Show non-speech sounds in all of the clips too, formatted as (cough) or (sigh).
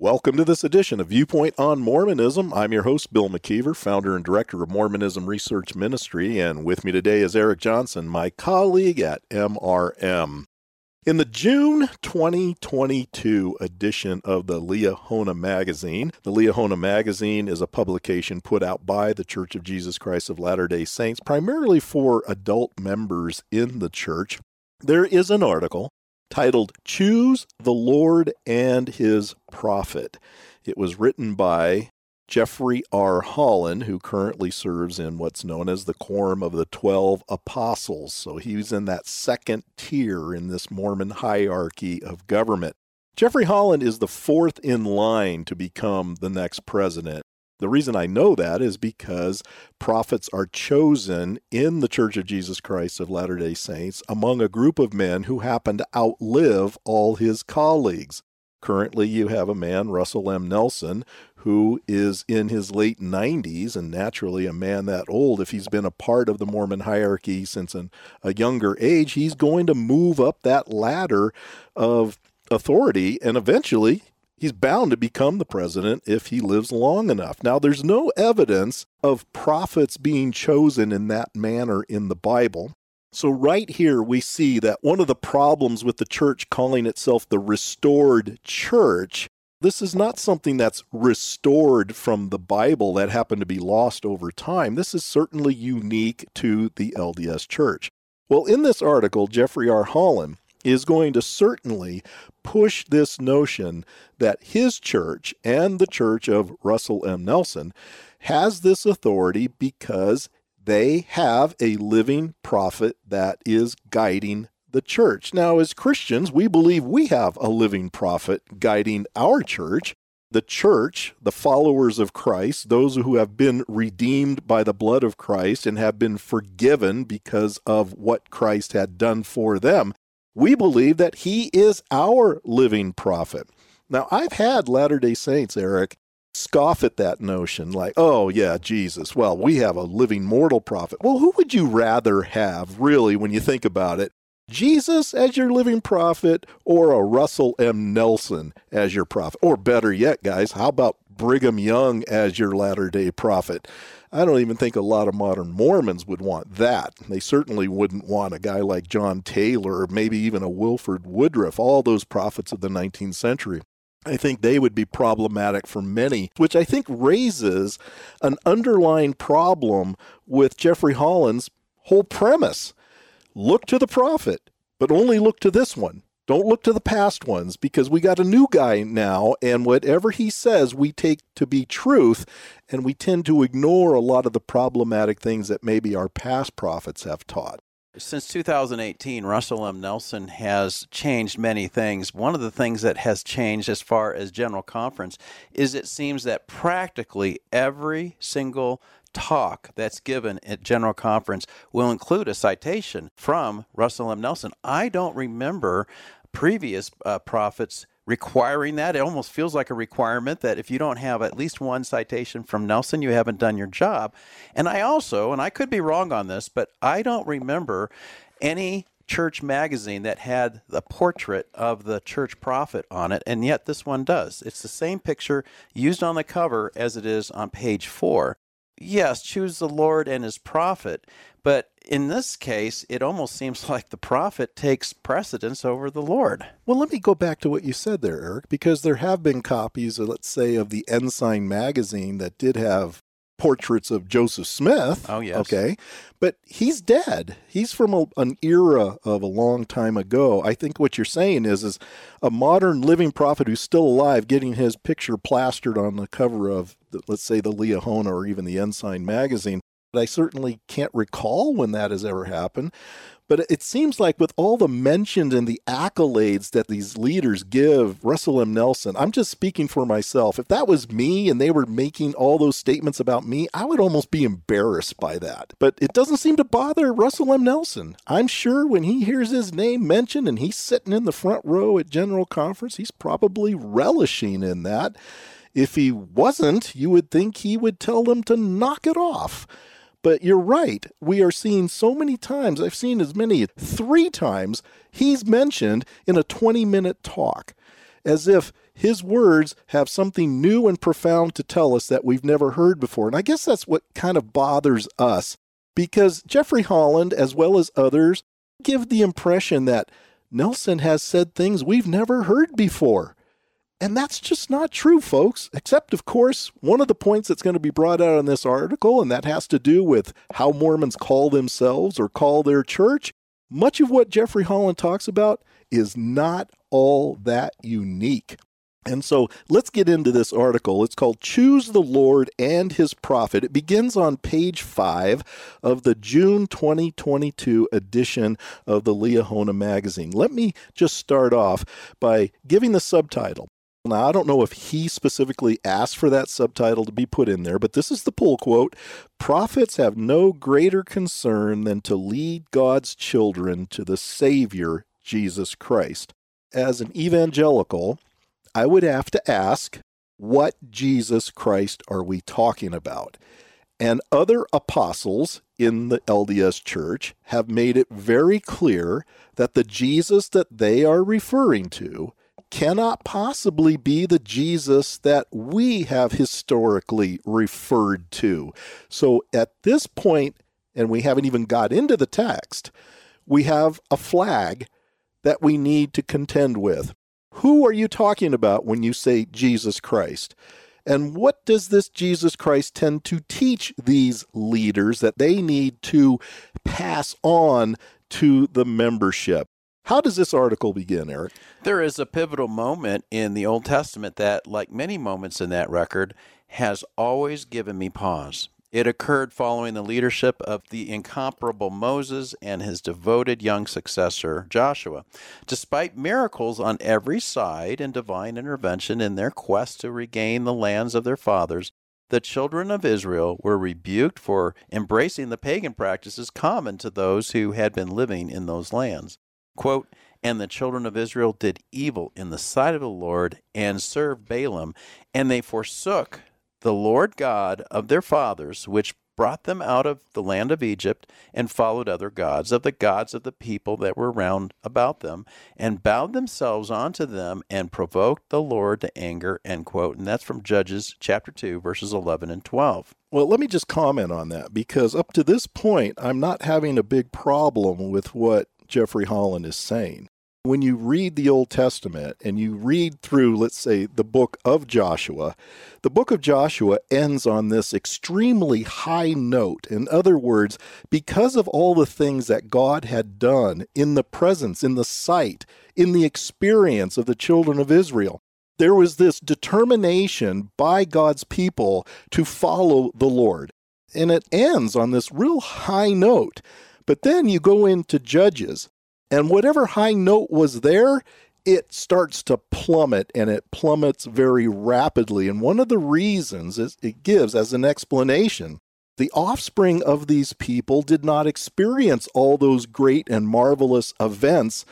Welcome to this edition of Viewpoint on Mormonism. I'm your host, Bill McKeever, founder and director of Mormonism Research Ministry, and with me today is Eric Johnson, my colleague at MRM. In the June 2022 edition of the Liahona Magazine, the Liahona Magazine is a publication put out by the Church of Jesus Christ of Latter day Saints, primarily for adult members in the church. There is an article titled Choose the Lord and His Prophet. It was written by Jeffrey R. Holland, who currently serves in what's known as the Quorum of the Twelve Apostles. So he's in that second tier in this Mormon hierarchy of government. Jeffrey Holland is the fourth in line to become the next president. The reason I know that is because prophets are chosen in the Church of Jesus Christ of Latter day Saints among a group of men who happen to outlive all his colleagues. Currently, you have a man, Russell M. Nelson, who is in his late 90s, and naturally, a man that old, if he's been a part of the Mormon hierarchy since an, a younger age, he's going to move up that ladder of authority, and eventually he's bound to become the president if he lives long enough. Now, there's no evidence of prophets being chosen in that manner in the Bible. So, right here, we see that one of the problems with the church calling itself the restored church, this is not something that's restored from the Bible that happened to be lost over time. This is certainly unique to the LDS church. Well, in this article, Jeffrey R. Holland is going to certainly push this notion that his church and the church of Russell M. Nelson has this authority because they have a living prophet that is guiding the church. Now, as Christians, we believe we have a living prophet guiding our church. The church, the followers of Christ, those who have been redeemed by the blood of Christ and have been forgiven because of what Christ had done for them, we believe that he is our living prophet. Now, I've had Latter day Saints, Eric, scoff at that notion like, oh, yeah, Jesus. Well, we have a living mortal prophet. Well, who would you rather have, really, when you think about it? Jesus as your living prophet or a Russell M. Nelson as your prophet? Or better yet, guys, how about Brigham Young as your latter day prophet? I don't even think a lot of modern Mormons would want that. They certainly wouldn't want a guy like John Taylor or maybe even a Wilford Woodruff, all those prophets of the 19th century. I think they would be problematic for many, which I think raises an underlying problem with Jeffrey Holland's whole premise. Look to the prophet, but only look to this one. Don't look to the past ones because we got a new guy now, and whatever he says, we take to be truth, and we tend to ignore a lot of the problematic things that maybe our past prophets have taught. Since 2018, Russell M. Nelson has changed many things. One of the things that has changed as far as General Conference is it seems that practically every single talk that's given at General Conference will include a citation from Russell M. Nelson. I don't remember previous uh, prophets requiring that. It almost feels like a requirement that if you don't have at least one citation from Nelson, you haven't done your job. And I also, and I could be wrong on this, but I don't remember any church magazine that had the portrait of the church prophet on it, and yet this one does. It's the same picture used on the cover as it is on page four yes, choose the Lord and his prophet. But in this case, it almost seems (laughs) like the prophet takes precedence over the Lord. Well, let me go back to what you said there, Eric, because there have been copies, of, let's say, of the Ensign magazine that did have portraits of Joseph Smith. Oh, yes. Okay. But he's dead. He's from a, an era of a long time ago. I think what you're saying is, is a modern living prophet who's still alive getting his picture plastered on the cover of, the, let's say, the Liahona or even the Ensign magazine. I certainly can't recall when that has ever happened. But it seems like with all the mentions and the accolades that these leaders give Russell M. Nelson, I'm just speaking for myself. If that was me and they were making all those statements about me, I would almost be embarrassed by that. But it doesn't seem to bother Russell M. Nelson. I'm sure when he hears his name mentioned and he's sitting in the front row at General Conference, he's probably relishing in that. If he wasn't, you would think he would tell them to knock it off. But you're right. We are seeing so many times, I've seen as many three times, he's mentioned in a 20 minute talk, as if his words have something new and profound to tell us that we've never heard before. And I guess that's what kind of bothers us because Jeffrey Holland, as well as others, give the impression that Nelson has said things we've never heard before. And that's just not true, folks. Except, of course, one of the points that's going to be brought out in this article, and that has to do with how Mormons call themselves or call their church. Much of what Jeffrey Holland talks about is not all that unique. And so let's get into this article. It's called Choose the Lord and His Prophet. It begins on page five of the June 2022 edition of the Liahona magazine. Let me just start off by giving the subtitle now, I don't know if he specifically asked for that subtitle to be put in there, but this is the pull quote Prophets have no greater concern than to lead God's children to the Savior, Jesus Christ. As an evangelical, I would have to ask, what Jesus Christ are we talking about? And other apostles in the LDS church have made it very clear that the Jesus that they are referring to cannot possibly be the Jesus that we have historically referred to. So at this point, and we haven't even got into the text, we have a flag that we need to contend with. Who are you talking about when you say Jesus Christ? And what does this Jesus Christ tend to teach these leaders that they need to pass on to the membership? How does this article begin, Eric? There is a pivotal moment in the Old Testament that, like many moments in that record, has always given me pause. It occurred following the leadership of the incomparable Moses and his devoted young successor, Joshua. Despite miracles on every side and divine intervention in their quest to regain the lands of their fathers, the children of Israel were rebuked for embracing the pagan practices common to those who had been living in those lands. Quote, and the children of Israel did evil in the sight of the Lord and served Baalim, and they forsook the Lord God of their fathers, which brought them out of the land of Egypt, and followed other gods, of the gods of the people that were round about them, and bowed themselves unto them, and provoked the Lord to anger. End quote. And that's from Judges chapter 2, verses 11 and 12. Well, let me just comment on that because up to this point, I'm not having a big problem with what Jeffrey Holland is saying. When you read the Old Testament and you read through, let's say, the book of Joshua, the book of Joshua ends on this extremely high note. In other words, because of all the things that God had done in the presence, in the sight, in the experience of the children of Israel, there was this determination by God's people to follow the Lord. And it ends on this real high note. But then you go into Judges, and whatever high note was there, it starts to plummet and it plummets very rapidly. And one of the reasons it gives as an explanation the offspring of these people did not experience all those great and marvelous events.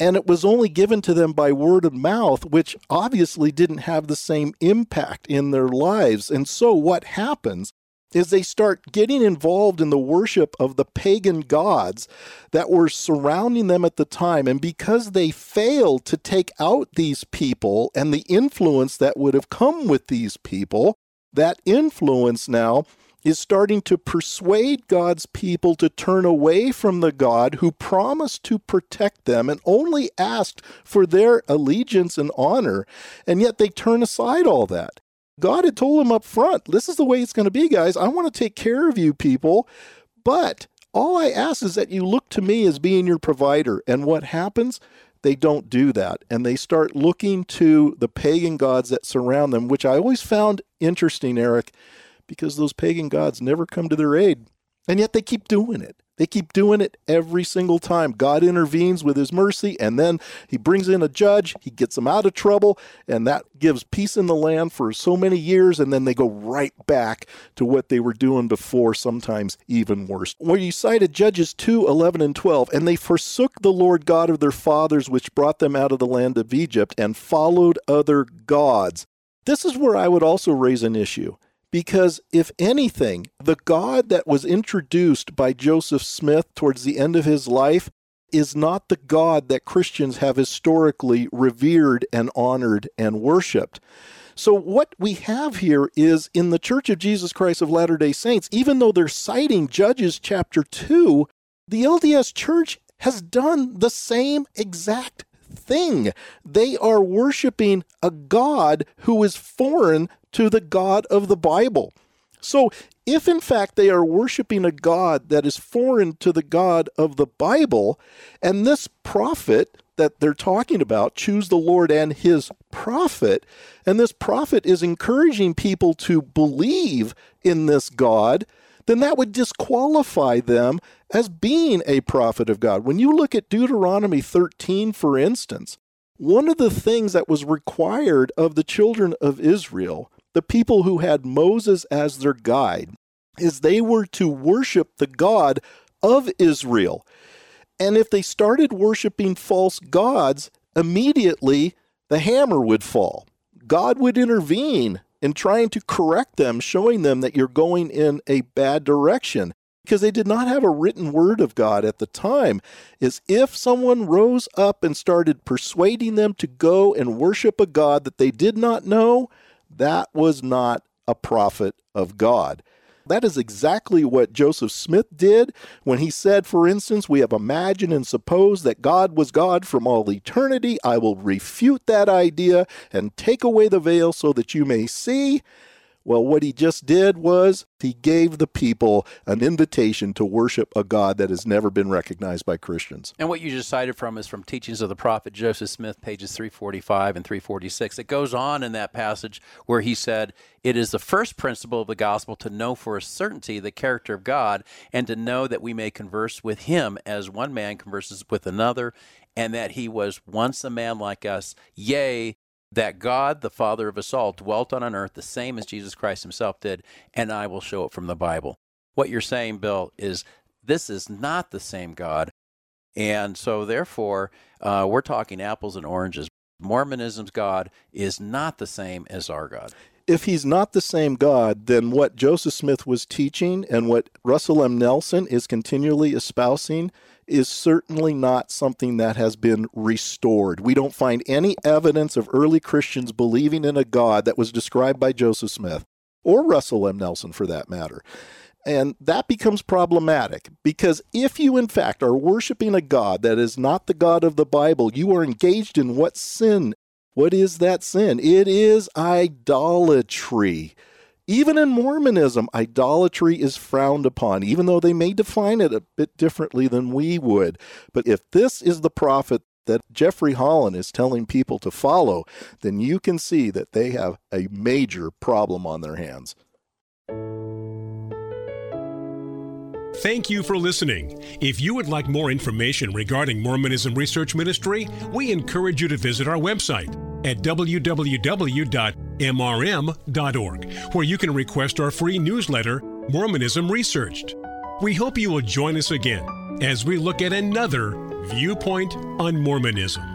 And it was only given to them by word of mouth, which obviously didn't have the same impact in their lives. And so, what happens is they start getting involved in the worship of the pagan gods that were surrounding them at the time. And because they failed to take out these people and the influence that would have come with these people, that influence now is starting to persuade God's people to turn away from the God who promised to protect them and only asked for their allegiance and honor. And yet they turn aside all that. God had told him up front, this is the way it's going to be, guys. I want to take care of you people, but all I ask is that you look to me as being your provider. And what happens? They don't do that. And they start looking to the pagan gods that surround them, which I always found interesting, Eric, because those pagan gods never come to their aid. And yet they keep doing it. They keep doing it every single time. God intervenes with his mercy, and then he brings in a judge. He gets them out of trouble, and that gives peace in the land for so many years. And then they go right back to what they were doing before, sometimes even worse. Where you cited Judges 2 11 and 12, and they forsook the Lord God of their fathers, which brought them out of the land of Egypt, and followed other gods. This is where I would also raise an issue. Because if anything, the God that was introduced by Joseph Smith towards the end of his life is not the God that Christians have historically revered and honored and worshiped. So, what we have here is in the Church of Jesus Christ of Latter day Saints, even though they're citing Judges chapter 2, the LDS Church has done the same exact thing. They are worshiping a God who is foreign to the God of the Bible. So, if in fact they are worshiping a God that is foreign to the God of the Bible, and this prophet that they're talking about, choose the Lord and his prophet, and this prophet is encouraging people to believe in this God, then that would disqualify them as being a prophet of God. When you look at Deuteronomy 13, for instance, one of the things that was required of the children of Israel the people who had Moses as their guide is they were to worship the God of Israel. And if they started worshiping false gods, immediately the hammer would fall. God would intervene in trying to correct them, showing them that you're going in a bad direction. Because they did not have a written word of God at the time, is if someone rose up and started persuading them to go and worship a God that they did not know, that was not a prophet of God. That is exactly what Joseph Smith did when he said, for instance, we have imagined and supposed that God was God from all eternity. I will refute that idea and take away the veil so that you may see. Well, what he just did was he gave the people an invitation to worship a God that has never been recognized by Christians. And what you just cited from is from Teachings of the Prophet Joseph Smith, pages 345 and 346. It goes on in that passage where he said, It is the first principle of the gospel to know for a certainty the character of God and to know that we may converse with him as one man converses with another, and that he was once a man like us, yea, that God, the Father of us all, dwelt on an earth the same as Jesus Christ himself did, and I will show it from the Bible. What you're saying, Bill, is this is not the same God. And so, therefore, uh, we're talking apples and oranges. Mormonism's God is not the same as our God. If he's not the same God, then what Joseph Smith was teaching and what Russell M. Nelson is continually espousing is certainly not something that has been restored. We don't find any evidence of early Christians believing in a God that was described by Joseph Smith or Russell M. Nelson for that matter. And that becomes problematic because if you, in fact, are worshiping a God that is not the God of the Bible, you are engaged in what sin? What is that sin? It is idolatry. Even in Mormonism, idolatry is frowned upon, even though they may define it a bit differently than we would. But if this is the prophet that Jeffrey Holland is telling people to follow, then you can see that they have a major problem on their hands. Thank you for listening. If you would like more information regarding Mormonism Research Ministry, we encourage you to visit our website at www.mrm.org, where you can request our free newsletter, Mormonism Researched. We hope you will join us again as we look at another viewpoint on Mormonism.